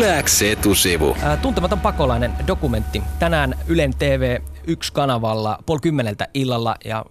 Yläks etusivu. Tuntematon pakolainen dokumentti. Tänään Ylen TV yksi kanavalla puoli kymmeneltä illalla ja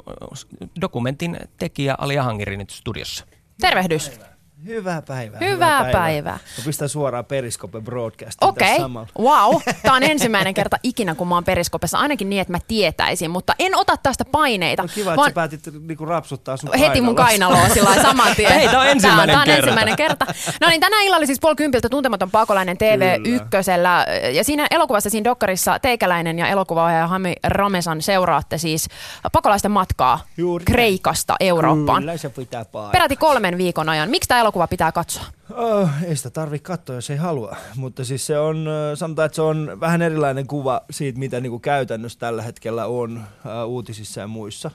dokumentin tekijä Ali Ahangiri nyt studiossa. Tervehdys. Hyvää päivää. Hyvää päivää. Mä pistän suoraan Periskope broadcastin Okei, okay. wow. Tämä on ensimmäinen kerta ikinä, kun mä oon Periskopessa, ainakin niin, että mä tietäisin, mutta en ota tästä paineita. No kiva, vaan... että sä päätit niinku rapsuttaa sun Heti mun kainaloa sillä saman tien. Hei, tää on ensimmäinen tää on kerta. ensimmäinen kerta. No niin, tänään illalla siis puoli kympiltä tuntematon pakolainen TV1. Ja siinä elokuvassa, siinä dokkarissa Teikäläinen ja elokuvaohjaaja Hami Ramesan seuraatte siis pakolaisten matkaa Juuri. Kreikasta Eurooppaan. Kyllä se pitää. Peräti kolmen viikon ajan. Miksi tämä elokuva pitää katsoa? Oh, ei sitä tarvi katsoa, jos ei halua. Mutta siis se on, sanotaan, että se on vähän erilainen kuva siitä, mitä niinku käytännössä tällä hetkellä on uh, uutisissa ja muissa.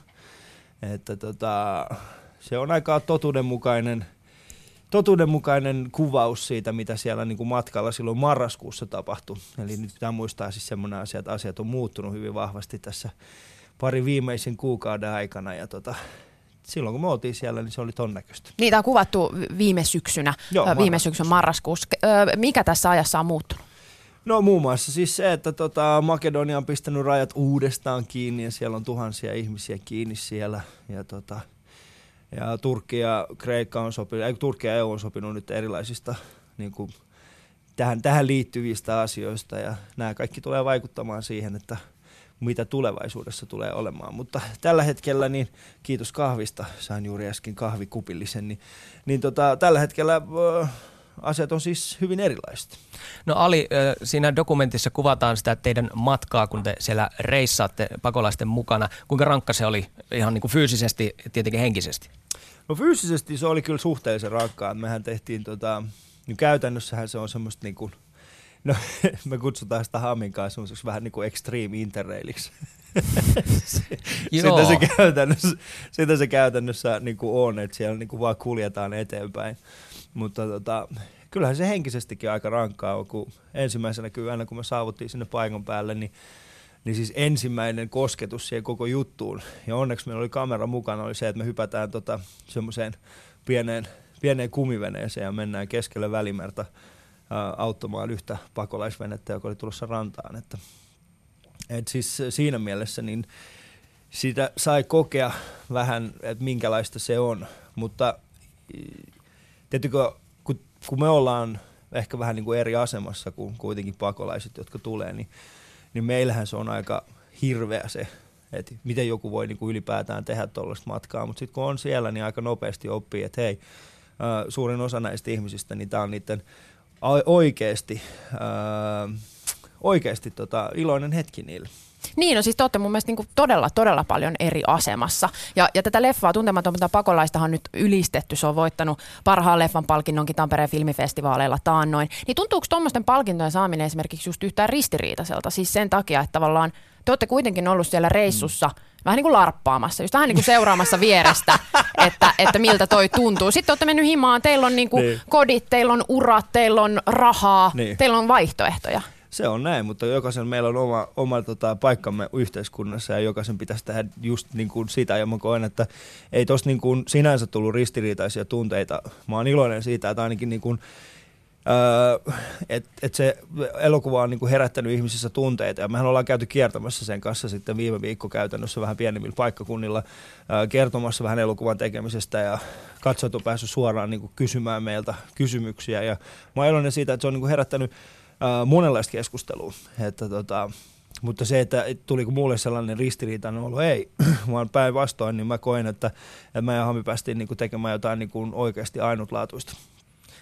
Että tota, se on aika totuudenmukainen, totuudenmukainen kuvaus siitä, mitä siellä niinku matkalla silloin marraskuussa tapahtui. Eli nyt pitää muistaa siis semmoinen asia, että asiat on muuttunut hyvin vahvasti tässä pari viimeisen kuukauden aikana. Ja tota, silloin kun me oltiin siellä, niin se oli ton näköistä. Niitä on kuvattu viime syksynä, Joo, viime marraskuussa. syksyn marraskuussa. Mikä tässä ajassa on muuttunut? No muun muassa siis se, että tota, Makedonia on pistänyt rajat uudestaan kiinni ja siellä on tuhansia ihmisiä kiinni siellä. Ja, tota, ja Turkki ja Kreikka on sopinut, ei, Turkki ja EU on sopinut nyt erilaisista niin kuin, tähän, tähän liittyvistä asioista ja nämä kaikki tulee vaikuttamaan siihen, että mitä tulevaisuudessa tulee olemaan. Mutta tällä hetkellä, niin kiitos kahvista, sain juuri äsken kahvikupillisen, niin, niin tota, tällä hetkellä asiat on siis hyvin erilaiset. No Ali, siinä dokumentissa kuvataan sitä teidän matkaa, kun te siellä reissaatte pakolaisten mukana. Kuinka rankka se oli ihan niin kuin fyysisesti ja tietenkin henkisesti? No fyysisesti se oli kyllä suhteellisen rankkaa. Mehän tehtiin tota, niin käytännössähän se on semmoista niin kuin, no me kutsutaan sitä Hamin kanssa semmoiseksi vähän niin kuin extreme interrailiksi. Sitä se käytännössä, sitä se käytännössä niin kuin on, että siellä niin kuin vaan kuljetaan eteenpäin. Mutta tota, kyllähän se henkisestikin aika rankkaa on, kun ensimmäisenä kyllä aina kun me saavuttiin sinne paikan päälle, niin niin siis ensimmäinen kosketus siihen koko juttuun, ja onneksi meillä oli kamera mukana, oli se, että me hypätään tota, semmoiseen pieneen, pieneen kumiveneeseen ja mennään keskelle välimerta auttamaan yhtä pakolaisvenettä, joka oli tulossa rantaan. Että, et siis siinä mielessä niin sitä sai kokea vähän, että minkälaista se on, mutta tietykö, kun, kun me ollaan ehkä vähän niin kuin eri asemassa kuin kuitenkin pakolaiset, jotka tulee, niin niin meillähän se on aika hirveä se, että miten joku voi niin kuin ylipäätään tehdä tuollaista matkaa, mutta sitten kun on siellä, niin aika nopeasti oppii, että hei, suurin osa näistä ihmisistä, niin tämä on niiden oikeasti, äh, oikeasti tota, iloinen hetki niille. Niin, no siis te olette mun mielestä niin todella, todella paljon eri asemassa. Ja, ja tätä leffaa Tuntematonta pakolaistahan on nyt ylistetty. Se on voittanut parhaan leffan palkinnonkin Tampereen filmifestivaaleilla taannoin. Niin tuntuuko tuommoisten palkintojen saaminen esimerkiksi just yhtään ristiriitaiselta? Siis sen takia, että tavallaan te olette kuitenkin ollut siellä reissussa mm. Vähän niin kuin larppaamassa, just vähän niin kuin seuraamassa vierestä, että, että miltä toi tuntuu. Sitten olette mennyt himaan, teillä on niin kuin Niin. kodit, teillä on urat, teillä on rahaa, Niin. teillä on vaihtoehtoja. Se on näin, mutta jokaisen meillä on oma, oma tota, paikkamme yhteiskunnassa ja jokaisen pitäisi tehdä just niin kuin sitä. Ja mä koen, että ei tosta niin kuin sinänsä tullut ristiriitaisia tunteita. Mä oon iloinen siitä, että ainakin niin kuin, Öö, että et se elokuva on niinku herättänyt ihmisissä tunteita ja mehän ollaan käyty kiertämässä sen kanssa sitten viime viikko käytännössä vähän pienemmillä paikkakunnilla öö, kertomassa vähän elokuvan tekemisestä ja katsojat on päässyt suoraan niinku kysymään meiltä kysymyksiä ja mä oon iloinen siitä, että se on niinku herättänyt öö, monenlaista keskustelua, että tota, mutta se, että et tuliko mulle sellainen ristiriitainen olo, ei, vaan päinvastoin, niin mä koen, että, että mä ja Hami päästiin niinku tekemään jotain niinku oikeasti ainutlaatuista.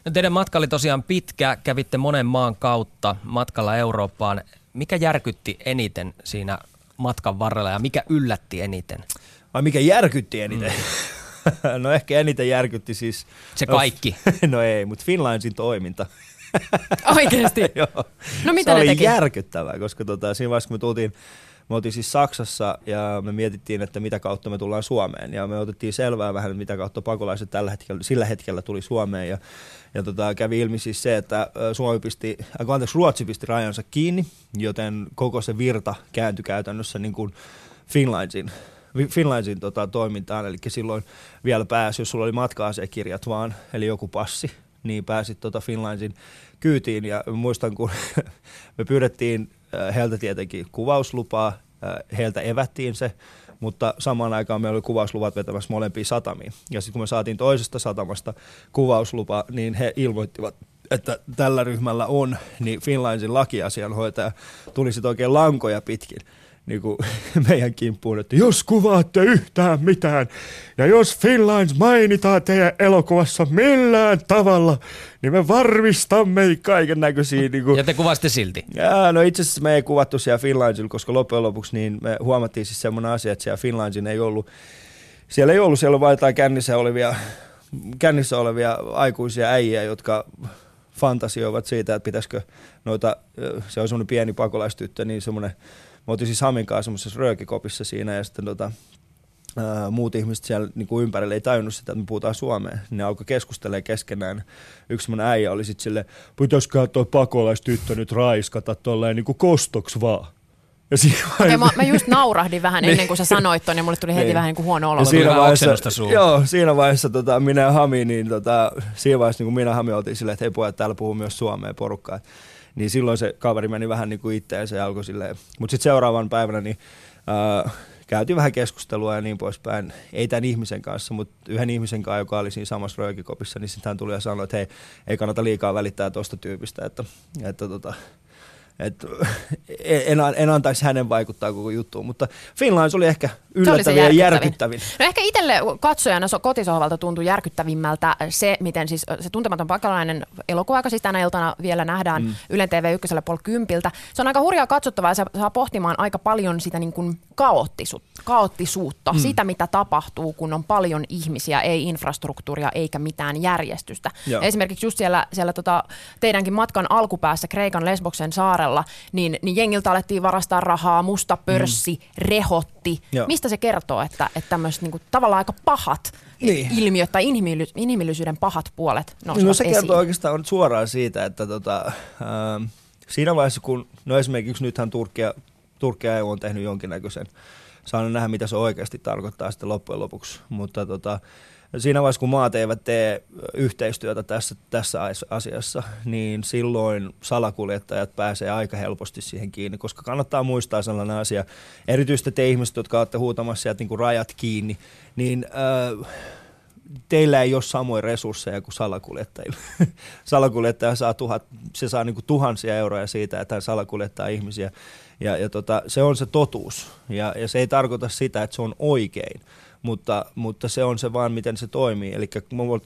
No teidän matka oli tosiaan pitkä, kävitte monen maan kautta matkalla Eurooppaan. Mikä järkytti eniten siinä matkan varrella ja mikä yllätti eniten? Vai mikä järkytti eniten? Mm. no ehkä eniten järkytti siis... Se kaikki. No ei, mutta Finlandsin toiminta. Oikeasti? Joo. No mitä se ne oli teki? järkyttävää, koska tota, siinä vaiheessa kun me tultiin, me oltiin siis Saksassa ja me mietittiin, että mitä kautta me tullaan Suomeen. Ja me otettiin selvää vähän, että mitä kautta pakolaiset tällä hetkellä, sillä hetkellä tuli Suomeen. Ja, ja tota, kävi ilmi siis se, että Suomi pisti, äh, anteeksi, Ruotsi pisti rajansa kiinni, joten koko se virta kääntyi käytännössä niin kuin Finlandsin Finlandsin tota, toimintaan, eli silloin vielä pääsi, jos sulla oli matka-asiakirjat vaan, eli joku passi, niin pääsit tota Finlandsin kyytiin. Ja muistan, kun me pyydettiin heiltä tietenkin kuvauslupaa, heiltä evättiin se, mutta samaan aikaan meillä oli kuvausluvat vetämässä molempiin satamiin. Ja sitten kun me saatiin toisesta satamasta kuvauslupa, niin he ilmoittivat, että tällä ryhmällä on, niin Finlandsin lakiasianhoitaja tuli sitten oikein lankoja pitkin niin kuin meidän kimppuun, että jos kuvaatte yhtään mitään ja jos Finlands mainitaan teidän elokuvassa millään tavalla, niin me varmistamme kaiken näköisiä. Niin kuin... Ja te kuvasitte silti? Ja, no itse asiassa me ei kuvattu siellä Finlandsilla, koska loppujen lopuksi niin me huomattiin siis semmoinen asia, että siellä Finlandsin ei ollut, siellä ei ollut, siellä vain jotain kännissä olevia, kännissä olevia aikuisia äijä, jotka fantasioivat siitä, että pitäisikö noita, se on semmoinen pieni pakolaistyttö, niin semmoinen me oltiin siis Hamin kanssa semmoisessa röökikopissa siinä ja sitten tota, ää, muut ihmiset siellä niin kuin ympärillä ei tajunnut sitä, että me puhutaan suomea. Ne alkoi keskustelemaan keskenään. Yksi semmoinen äijä oli sitten silleen, pitäisiköhän tuo pakolaistyttö nyt raiskata tolleen niin kuin kostoksi vaan. Ja okay, mä, mä, just naurahdin vähän niin. ennen kuin sä sanoit ton, ja mulle tuli heti niin. vähän niin kuin huono olo. siinä vaiheessa, joo, siinä vaiheessa tota, minä ja Hami, niin tota, siinä vaiheessa niin kuin minä ja Hami oltiin silleen, että hei pojat, täällä puhuu myös suomea porukkaa. Niin silloin se kaveri meni vähän niin kuin itteensä ja alkoi silleen. Mutta sitten seuraavan päivänä niin, äh, käytiin vähän keskustelua ja niin poispäin. Ei tämän ihmisen kanssa, mutta yhden ihmisen kanssa, joka oli siinä samassa röökikopissa, niin sitten hän tuli ja sanoi, että hei, ei kannata liikaa välittää tuosta tyypistä, että, että tota, et en, en antaisi hänen vaikuttaa koko juttuun, mutta Finlands oli ehkä yllättävin ja järkyttävin. No ehkä itselle katsojana kotisohvalta tuntui järkyttävimmältä se, miten siis se tuntematon pakolainen elokuva, joka siis tänä iltana vielä nähdään mm. Ylen TV 1 puoli kympiltä. Se on aika hurjaa katsottavaa ja se saa pohtimaan aika paljon sitä niin kuin kaoottisuutta, kaoottisuutta mm. sitä mitä tapahtuu, kun on paljon ihmisiä, ei infrastruktuuria eikä mitään järjestystä. Esimerkiksi just siellä, siellä tota, teidänkin matkan alkupäässä Kreikan Lesboksen saarella, niin, niin jengiltä alettiin varastaa rahaa, musta pörssi, mm. rehotti. Joo. Mistä se kertoo, että, että tämmöiset niin tavallaan aika pahat niin. ilmiöt tai inhimillisyyden pahat puolet nousevat No se esiin? kertoo oikeastaan suoraan siitä, että tota, äh, siinä vaiheessa kun, no esimerkiksi nythän Turkkia, Turkkia EU on tehnyt jonkinnäköisen, saan nähdä mitä se oikeasti tarkoittaa sitten loppujen lopuksi, mutta tota, siinä vaiheessa, kun maat eivät tee yhteistyötä tässä, tässä asiassa, niin silloin salakuljettajat pääsee aika helposti siihen kiinni, koska kannattaa muistaa sellainen asia, erityisesti te ihmiset, jotka olette huutamassa sieltä niin kuin rajat kiinni, niin äh, teillä ei ole samoja resursseja kuin salakuljettajilla. Salakuljettaja saa, tuhat, se saa niin kuin tuhansia euroja siitä, että hän salakuljettaa ihmisiä. Ja, ja tota, se on se totuus. Ja, ja se ei tarkoita sitä, että se on oikein mutta, mutta se on se vaan, miten se toimii. Eli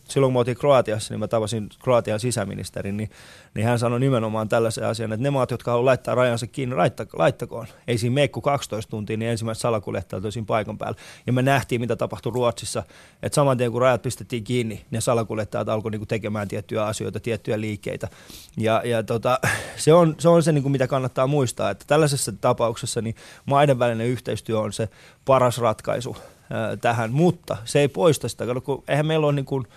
silloin kun me oltiin Kroatiassa, niin mä tavasin Kroatian sisäministerin, niin, niin hän sanoi nimenomaan tällaisen asian, että ne maat, jotka haluavat laittaa rajansa kiinni, laittakoon. Ei siinä meikku 12 tuntia, niin ensimmäiset salakuljettajat olivat paikan päällä. Ja me nähtiin, mitä tapahtui Ruotsissa, että saman tien kun rajat pistettiin kiinni, ne salakuljettajat alkoivat niinku tekemään tiettyjä asioita, tiettyjä liikkeitä. Ja, ja tota, se on se, on se niinku, mitä kannattaa muistaa, että tällaisessa tapauksessa niin maiden välinen yhteistyö on se paras ratkaisu tähän, mutta se ei poista sitä, kun eihän meillä ole niin kuin,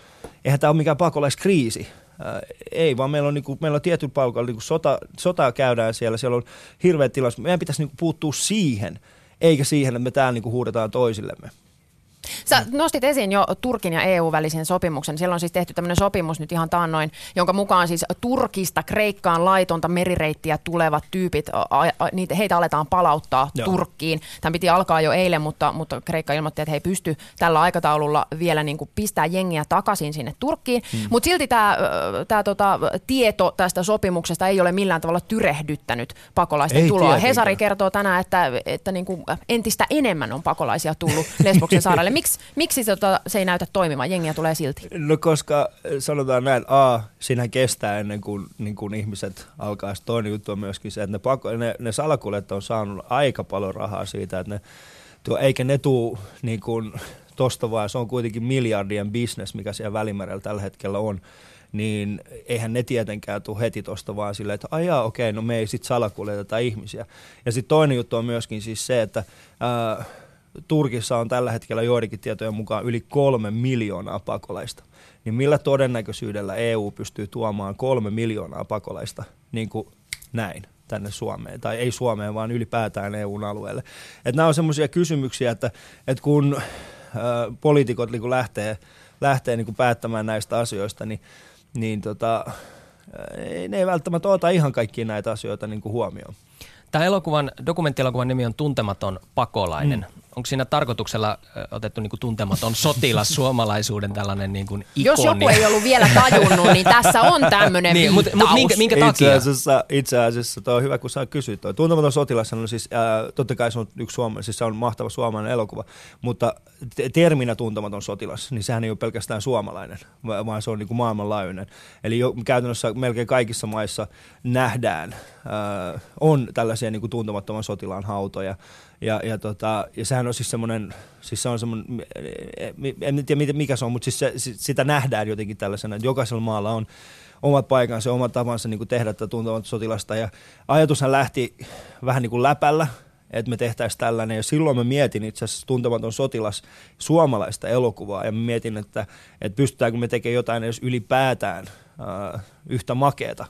eihän tämä ole mikään pakolaiskriisi, ei, vaan meillä on, niin kuin, meillä on tietyllä paikalla niin sota, sotaa käydään siellä, siellä on hirveä tilanne. Meidän pitäisi niin kuin, puuttua siihen, eikä siihen, että me täällä niin kuin, huudetaan toisillemme. Sä nostit esiin jo Turkin ja EU-välisen sopimuksen. Siellä on siis tehty tämmöinen sopimus nyt ihan taannoin, jonka mukaan siis Turkista Kreikkaan laitonta merireittiä tulevat tyypit, a, a, niitä, heitä aletaan palauttaa Joo. Turkkiin. Tämä piti alkaa jo eilen, mutta, mutta Kreikka ilmoitti, että he ei pysty tällä aikataululla vielä niin kuin pistää jengiä takaisin sinne Turkkiin. Hmm. Mutta silti tämä, tämä tota, tieto tästä sopimuksesta ei ole millään tavalla tyrehdyttänyt pakolaisten ei tuloa. Tietenkään. Hesari kertoo tänään, että, että niin kuin entistä enemmän on pakolaisia tullut Lesboksen saarelle Miksi, miksi se, tota, se ei näytä toimimaan? Jengiä tulee silti. No koska sanotaan näin, A, siinä kestää ennen kuin, niin kuin ihmiset alkaa. Toinen juttu on myöskin se, että ne, pako, ne, ne salakuljet on saanut aika paljon rahaa siitä, että ne, tuo, eikä ne tuu niin kuin, tosta vaan, se on kuitenkin miljardien bisnes, mikä siellä Välimerellä tällä hetkellä on niin eihän ne tietenkään tule heti tuosta vaan silleen, että ajaa okei, no me ei sitten salakuljeteta ihmisiä. Ja sitten toinen juttu on myöskin siis se, että ää, Turkissa on tällä hetkellä joidenkin tietojen mukaan yli kolme miljoonaa pakolaista. Niin millä todennäköisyydellä EU pystyy tuomaan kolme miljoonaa pakolaista niin kuin näin tänne Suomeen, tai ei Suomeen, vaan ylipäätään EUn alueelle. Et nämä on sellaisia kysymyksiä, että, että kun poliitikot niin lähtee, lähtee niin kuin päättämään näistä asioista, niin niin tota, ei, ne ei välttämättä ota ihan kaikkia näitä asioita niin kuin huomioon. Tämä elokuvan, dokumenttielokuvan nimi on Tuntematon pakolainen. Mm. Onko siinä tarkoituksella otettu niin kuin tuntematon sotilas suomalaisuuden tällainen niin kuin ikoni? Jos joku ei ollut vielä tajunnut, niin tässä on tämmöinen niin, mutta, mutta minkä, minkä takia? Itse asiassa, itse asiassa toi on hyvä, kun sä kysyt. Toi. Tuntematon sotilas on siis, äh, totta kai se on yksi Suoma, siis se on mahtava suomalainen elokuva, mutta terminä tuntematon sotilas, niin sehän ei ole pelkästään suomalainen, vaan se on niin kuin maailmanlaajuinen. Eli jo, käytännössä melkein kaikissa maissa nähdään, äh, on tällaisia niin kuin tuntemattoman sotilaan hautoja. Ja, ja, tota, ja sehän on siis semmoinen, siis se on semmoinen, en tiedä mikä se on, mutta siis se, sitä nähdään jotenkin tällaisena, että jokaisella maalla on omat paikansa omat tapansa niin kuin tehdä tätä tuntematta sotilasta. Ja ajatushan lähti vähän niin kuin läpällä, että me tehtäisiin tällainen. Ja silloin mä mietin itse asiassa tuntematon sotilas suomalaista elokuvaa ja mä mietin, että, että pystytäänkö me tekemään jotain edes ylipäätään äh, yhtä makeeta.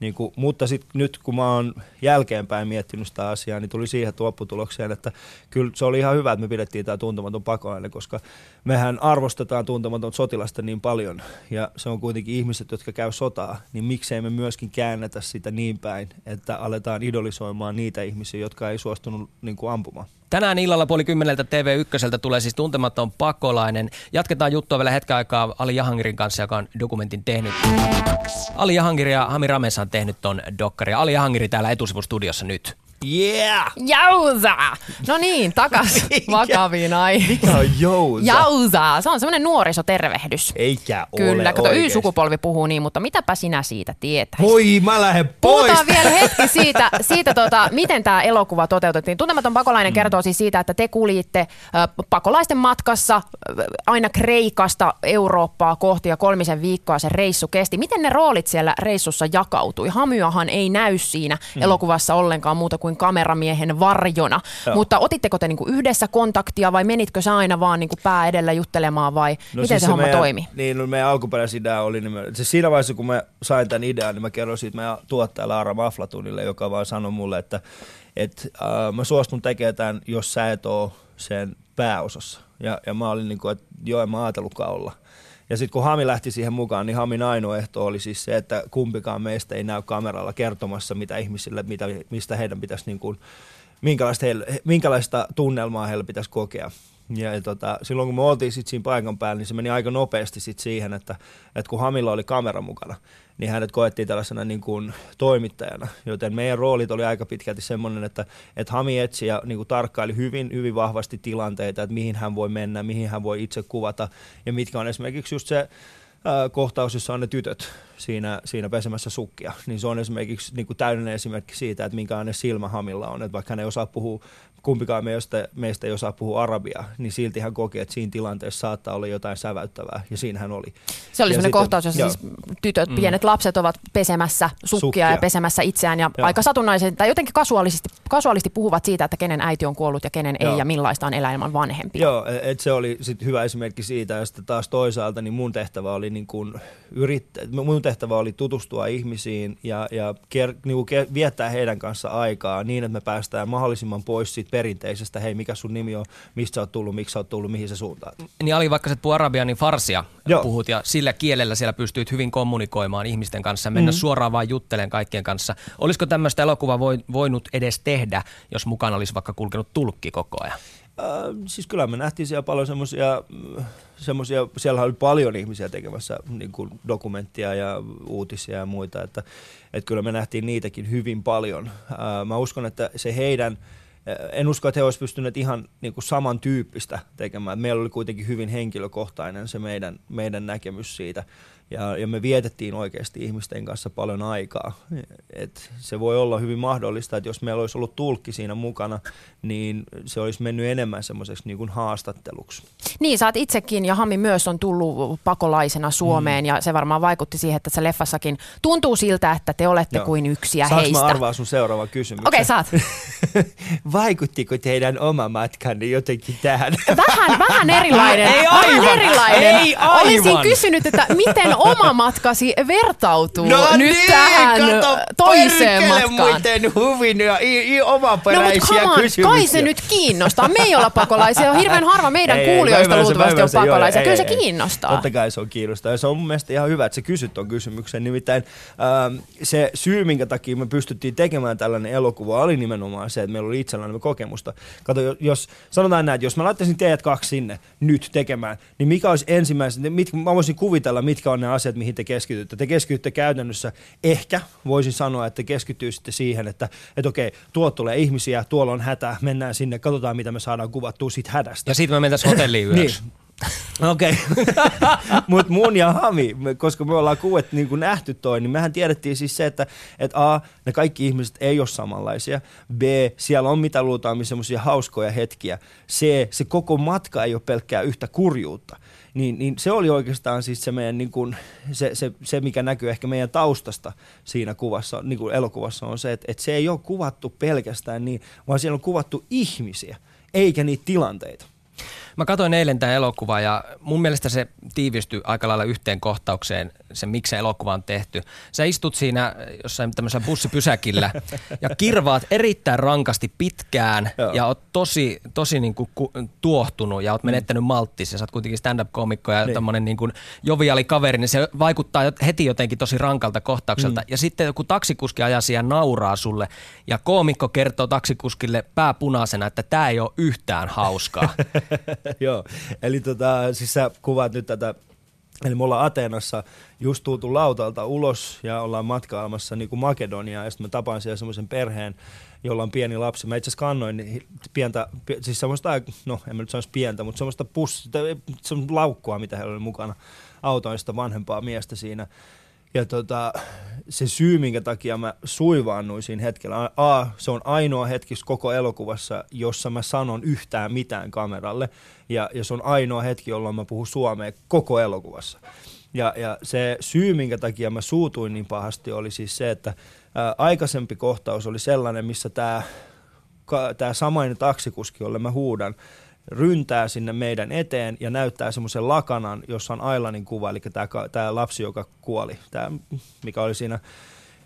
Niin kuin, mutta sitten nyt kun mä oon jälkeenpäin miettinyt sitä asiaa, niin tuli siihen lopputulokseen, että kyllä se oli ihan hyvä, että me pidettiin tämä tuntematon pakolainen, koska mehän arvostetaan tuntematon sotilasta niin paljon, ja se on kuitenkin ihmiset, jotka käy sotaa, niin miksei me myöskin käännetä sitä niin päin, että aletaan idolisoimaan niitä ihmisiä, jotka ei suostunut niin kuin ampumaan. Tänään illalla puoli kymmeneltä TV1 tulee siis tuntematon pakolainen. Jatketaan juttua vielä hetken aikaa Ali Jahangirin kanssa, joka on dokumentin tehnyt. Ali Jahangiri ja Hami Rames on tehnyt ton dokkari. Ali Jahangiri täällä etusivustudiossa nyt. Yeah! Jausa! No niin, takas vakaviin aiheisiin. Mikä on jousa? Jausa! Se on semmoinen nuorisotervehdys. Eikä ole Kyllä, kato oikeesti. Y-sukupolvi puhuu niin, mutta mitäpä sinä siitä tietäisit? Voi, mä lähden pois! Puhutaan vielä hetki siitä, siitä tota, miten tämä elokuva toteutettiin. Tuntematon pakolainen mm. kertoo siis siitä, että te kuljitte äh, pakolaisten matkassa äh, aina Kreikasta Eurooppaa kohti ja kolmisen viikkoa se reissu kesti. Miten ne roolit siellä reissussa jakautui? Hamyahan ei näy siinä mm. elokuvassa ollenkaan muuta kuin kameramiehen varjona. Joo. Mutta otitteko te niinku yhdessä kontaktia vai menitkö sä aina vaan niinku pää edellä juttelemaan vai no miten siis se, se homma meidän, toimi? Niin, no meidän alkuperäis idea oli, niin me, siis siinä vaiheessa kun mä sain tämän idean, niin mä kerroin siitä meidän tuottajalle Aara Maflatunille, joka vaan sanoi mulle, että et, äh, mä suostun tekemään tämän, jos sä et ole sen pääosassa. Ja, ja mä olin niin kuin, että joo, en mä ajatellutkaan olla. Ja sitten kun Hami lähti siihen mukaan, niin Hamin ainoa ehto oli siis se, että kumpikaan meistä ei näy kameralla kertomassa, mitä ihmisille, mitä, mistä heidän pitäisi, niin kuin, minkälaista, heille, minkälaista tunnelmaa heillä pitäisi kokea. Ja, ja tota, silloin kun me oltiin sit siinä paikan päällä, niin se meni aika nopeasti sit siihen, että, että kun Hamilla oli kamera mukana, niin hänet koettiin tällaisena niin kuin toimittajana. Joten meidän roolit oli aika pitkälti semmoinen, että, että Hami etsi ja niin kuin tarkkaili hyvin, hyvin vahvasti tilanteita, että mihin hän voi mennä, mihin hän voi itse kuvata ja mitkä on esimerkiksi just se kohtaus, jossa on ne tytöt siinä, siinä pesemässä sukkia, niin se on esimerkiksi niin kuin täydellinen esimerkki siitä, että minkälainen silmä Hamilla on, että vaikka hän ei osaa puhua kumpikaan meistä, meistä ei osaa puhua arabiaa, niin silti hän koki, että siinä tilanteessa saattaa olla jotain säväyttävää, ja siinä hän oli. Se oli sellainen kohtaus, jossa siis tytöt, mm. pienet lapset ovat pesemässä sukkia, sukkia. ja pesemässä itseään, ja joo. aika satunnaisesti, tai jotenkin kasuaalisesti, kasuaalisti puhuvat siitä, että kenen äiti on kuollut ja kenen joo. ei, ja millaista on elää ilman vanhempia. Joo, et se oli sit hyvä esimerkki siitä, ja sitten taas toisaalta niin mun tehtävä oli, niin kuin yrittää, mun tehtävä oli tutustua ihmisiin, ja, ja ker, niin kuin viettää heidän kanssa aikaa niin, että me päästään mahdollisimman pois siitä perinteisestä, hei mikä sun nimi on, mistä sä oot tullut, miksi sä oot tullut, mihin se suuntaan. Niin Ali, vaikka sä puhut arabia, niin farsia Joo. puhut ja sillä kielellä siellä pystyt hyvin kommunikoimaan ihmisten kanssa, mennä mm-hmm. suoraan vaan juttelemaan kaikkien kanssa. Olisiko tämmöistä elokuvaa voinut edes tehdä, jos mukana olisi vaikka kulkenut tulkki koko ajan? Äh, siis kyllä me nähtiin siellä paljon semmoisia, semmosia, siellä oli paljon ihmisiä tekemässä niin kuin dokumenttia ja uutisia ja muita, että, että kyllä me nähtiin niitäkin hyvin paljon. Äh, mä uskon, että se heidän en usko, että he olisivat pystyneet ihan niin kuin samantyyppistä tekemään. Meillä oli kuitenkin hyvin henkilökohtainen se meidän, meidän näkemys siitä ja, ja me vietettiin oikeasti ihmisten kanssa paljon aikaa. Et se voi olla hyvin mahdollista, että jos meillä olisi ollut tulkki siinä mukana, niin se olisi mennyt enemmän semmoiseksi niin kuin haastatteluksi. Niin, sä oot itsekin ja Hami myös on tullut pakolaisena Suomeen mm. ja se varmaan vaikutti siihen, että se leffassakin tuntuu siltä, että te olette Joo. kuin yksi ja Saanko heistä. mä arvaa sun seuraava kysymys? Okei, okay, saat. Vaikuttiko teidän oma matkanne jotenkin tähän? Vähän, vähän erilainen. Ei aivan. Vähän erilainen. Ei aivan. Olisin kysynyt, että miten oma matkasi vertautuu no nyt niin, tähän kato, toiseen matkaan? muiden huvin ja i, i omaperäisiä no, mutta kysymyksiä. kai se nyt kiinnostaa. Me ei olla pakolaisia. On hirveän harva meidän ei, kuulijoista luultavasti on joo, pakolaisia. ei, Kyllä se ei, ei. kiinnostaa. Totta kai se on kiinnostaa. Ja se on mun mielestä ihan hyvä, että sä kysyt ton kysymyksen. Nimittäin ähm, se syy, minkä takia me pystyttiin tekemään tällainen elokuva, oli nimenomaan se, että meillä oli itsellämme kokemusta. Kato, jo- jos sanotaan näin, että jos mä laittaisin teidät kaksi sinne nyt tekemään, niin mikä olisi ensimmäisenä, mit, mä voisin kuvitella, mitkä on ne asiat, mihin te keskitytte. Te keskitytte käytännössä, ehkä voisin sanoa, että te keskittyisitte siihen, että, että okei, tuolta tulee ihmisiä, tuolla on hätä, mennään sinne, katsotaan mitä me saadaan kuvattua siitä hädästä. Ja sitten me mentäisiin hotelliin yöksi. Niin. Okei. Mutta mun ja Hami, koska me ollaan kuuet niin kuin nähty toi, niin mehän tiedettiin siis se, että et A, ne kaikki ihmiset ei ole samanlaisia. B, siellä on mitä luultaan semmoisia hauskoja hetkiä. C, se koko matka ei ole pelkkää yhtä kurjuutta. Niin, niin se oli oikeastaan siis se meidän, niin kuin, se, se, se, mikä näkyy ehkä meidän taustasta siinä kuvassa, niin kuin elokuvassa on se, että, että se ei ole kuvattu pelkästään niin, vaan siellä on kuvattu ihmisiä, eikä niitä tilanteita. Mä katsoin eilen tämän elokuvan ja mun mielestä se tiivistyi aika lailla yhteen kohtaukseen, se miksi se elokuva on tehty. Sä istut siinä jossain tämmöisellä bussipysäkillä ja kirvaat erittäin rankasti pitkään Joo. ja oot tosi, tosi niin kuin ku, tuohtunut ja oot menettänyt malttisi. Sä oot kuitenkin stand-up-komikko ja Niin. niin. tommonen niin kuin joviali kaveri, niin se vaikuttaa heti jotenkin tosi rankalta kohtaukselta. Mm. Ja sitten joku taksikuski ajaa siihen nauraa sulle ja koomikko kertoo taksikuskille pääpunaisena, että tämä ei ole yhtään hauskaa. Joo, eli tota, siis sä kuvaat nyt tätä, eli me ollaan Ateenassa just tultu lautalta ulos ja ollaan matkailemassa niin kuin ja sitten mä tapaan siellä semmoisen perheen, jolla on pieni lapsi. Mä itse asiassa kannoin pientä, pi- siis semmoista, no en mä nyt sanoisi pientä, mutta semmoista pussi, tai semmoista laukkua, mitä heillä oli mukana autoista vanhempaa miestä siinä. Ja tota, se syy, minkä takia mä suivaannuin siinä hetkellä, A, se on ainoa hetki koko elokuvassa, jossa mä sanon yhtään mitään kameralle. Ja, ja se on ainoa hetki, jolloin mä puhun suomea koko elokuvassa. Ja, ja se syy, minkä takia mä suutuin niin pahasti, oli siis se, että ää, aikaisempi kohtaus oli sellainen, missä tämä tämä samainen taksikuski, jolle mä huudan, ryntää sinne meidän eteen ja näyttää semmoisen lakanan, jossa on Ailanin kuva, eli tämä, tämä lapsi, joka kuoli, tämä, mikä oli siinä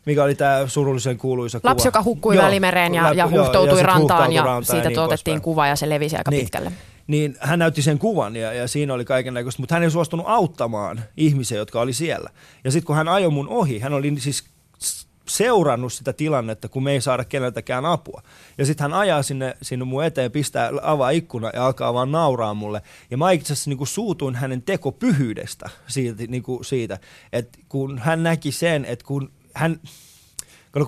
mikä oli tämä surullisen kuuluisa kuva. Lapsi, joka hukkui Joo, Välimereen ja, ja joo, huhtoutui sit rantaan huhtautui ja rantaan siitä niin tuotettiin poispäin. kuva ja se levisi aika Niin. pitkälle. Niin hän näytti sen kuvan ja, ja siinä oli kaiken näköistä, mutta hän ei suostunut auttamaan ihmisiä, jotka oli siellä. Ja sitten kun hän ajoi mun ohi, hän oli siis seurannut sitä tilannetta, kun me ei saada keneltäkään apua. Ja sitten hän ajaa sinne, sinne mun eteen, pistää, avaa ikkuna ja alkaa vaan nauraa mulle. Ja mä itse asiassa niin suutuin hänen tekopyhyydestä siitä, niin kuin siitä, että kun hän näki sen, että kun hän,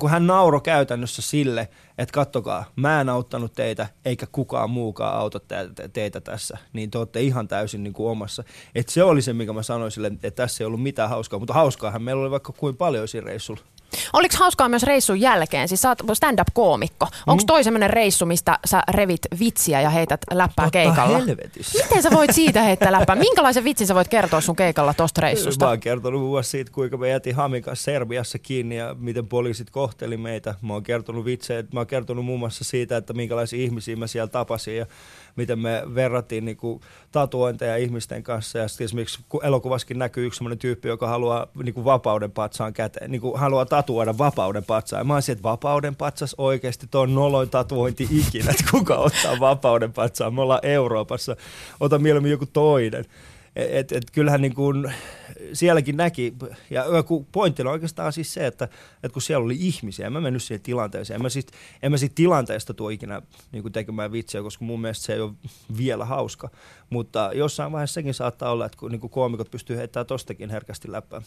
kun hän nauroi käytännössä sille, että kattokaa, mä en auttanut teitä, eikä kukaan muukaan auta te- teitä tässä, niin te olette ihan täysin niin kuin omassa. Et se oli se, mikä mä sanoin sille, että tässä ei ollut mitään hauskaa, mutta hauskaahan meillä oli vaikka kuin paljon siinä reissulla. Oliko hauskaa myös reissun jälkeen? Siis sä oot stand-up-koomikko. Onko toi semmoinen reissu, mistä sä revit vitsiä ja heität läppää keikalla? helvetissä. Miten sä voit siitä heittää läppää? Minkälaisen vitsin sä voit kertoa sun keikalla tosta Mä reissusta? oon kertonut muassa siitä, kuinka me jätin Hamin kanssa Serbiassa kiinni ja miten poliisit kohteli meitä. Mä oon kertonut vitsejä, mä oon kertonut muun muassa siitä, että minkälaisia ihmisiä mä siellä tapasin ja miten me verrattiin niin kuin, tatuointeja ihmisten kanssa. Ja sitten esimerkiksi kun elokuvassakin näkyy yksi sellainen tyyppi, joka haluaa niin kuin, vapauden patsaan käteen, niin kuin, haluaa tatuoida vapauden patsaan. Ja mä olisin, että vapauden patsas oikeasti tuo on noloin tatuointi ikinä, että kuka ottaa vapauden patsaan. Me ollaan Euroopassa, ota mieluummin joku toinen. Et, et, kyllähän niin kuin sielläkin näki, ja joku pointti on oikeastaan siis se, että, että kun siellä oli ihmisiä, en mä mennyt siihen tilanteeseen, en mä siitä, en mä siitä tilanteesta tuo ikinä niin kuin tekemään vitsiä, koska mun mielestä se ei ole vielä hauska, mutta jossain vaiheessa sekin saattaa olla, että kun niin kuin koomikot pystyy heittämään tostakin herkästi läppää.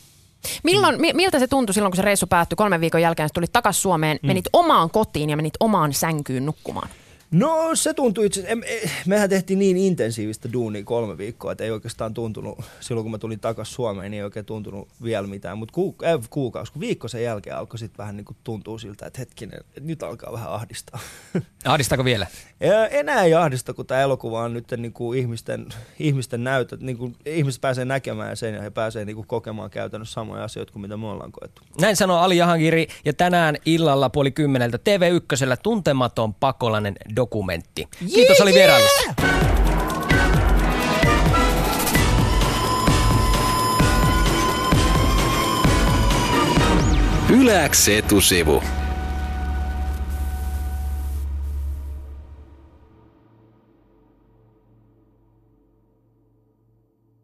Milloin, mi- miltä se tuntui silloin, kun se reissu päättyi kolmen viikon jälkeen, tulit takaisin Suomeen, Mm. menit omaan kotiin ja menit omaan sänkyyn nukkumaan? No se tuntui itse em- eh, mehän tehtiin niin intensiivistä duunia kolme viikkoa, että ei oikeastaan tuntunut, silloin kun mä tulin takaisin Suomeen, niin ei oikein tuntunut vielä mitään, mutta ku, äh, kuukausi, kun viikko sen jälkeen alkoi sitten vähän niin kuin tuntuu siltä, että hetkinen, että nyt alkaa vähän ahdistaa. Ahdistaako vielä? Ja enää ei ahdista, kun tämä elokuva on nyt niin kuin ihmisten, ihmisten näytöt, niin kuin ihmiset pääsee näkemään sen ja he pääsee niin kuin kokemaan käytännössä samoja asioita kuin mitä me ollaan koettu. Näin sanoo Ali Jahangiri ja tänään illalla puoli kymmeneltä TV1 tuntematon pakolainen dokumentti. Kiitos oli vierailusta. Yläks etusivu.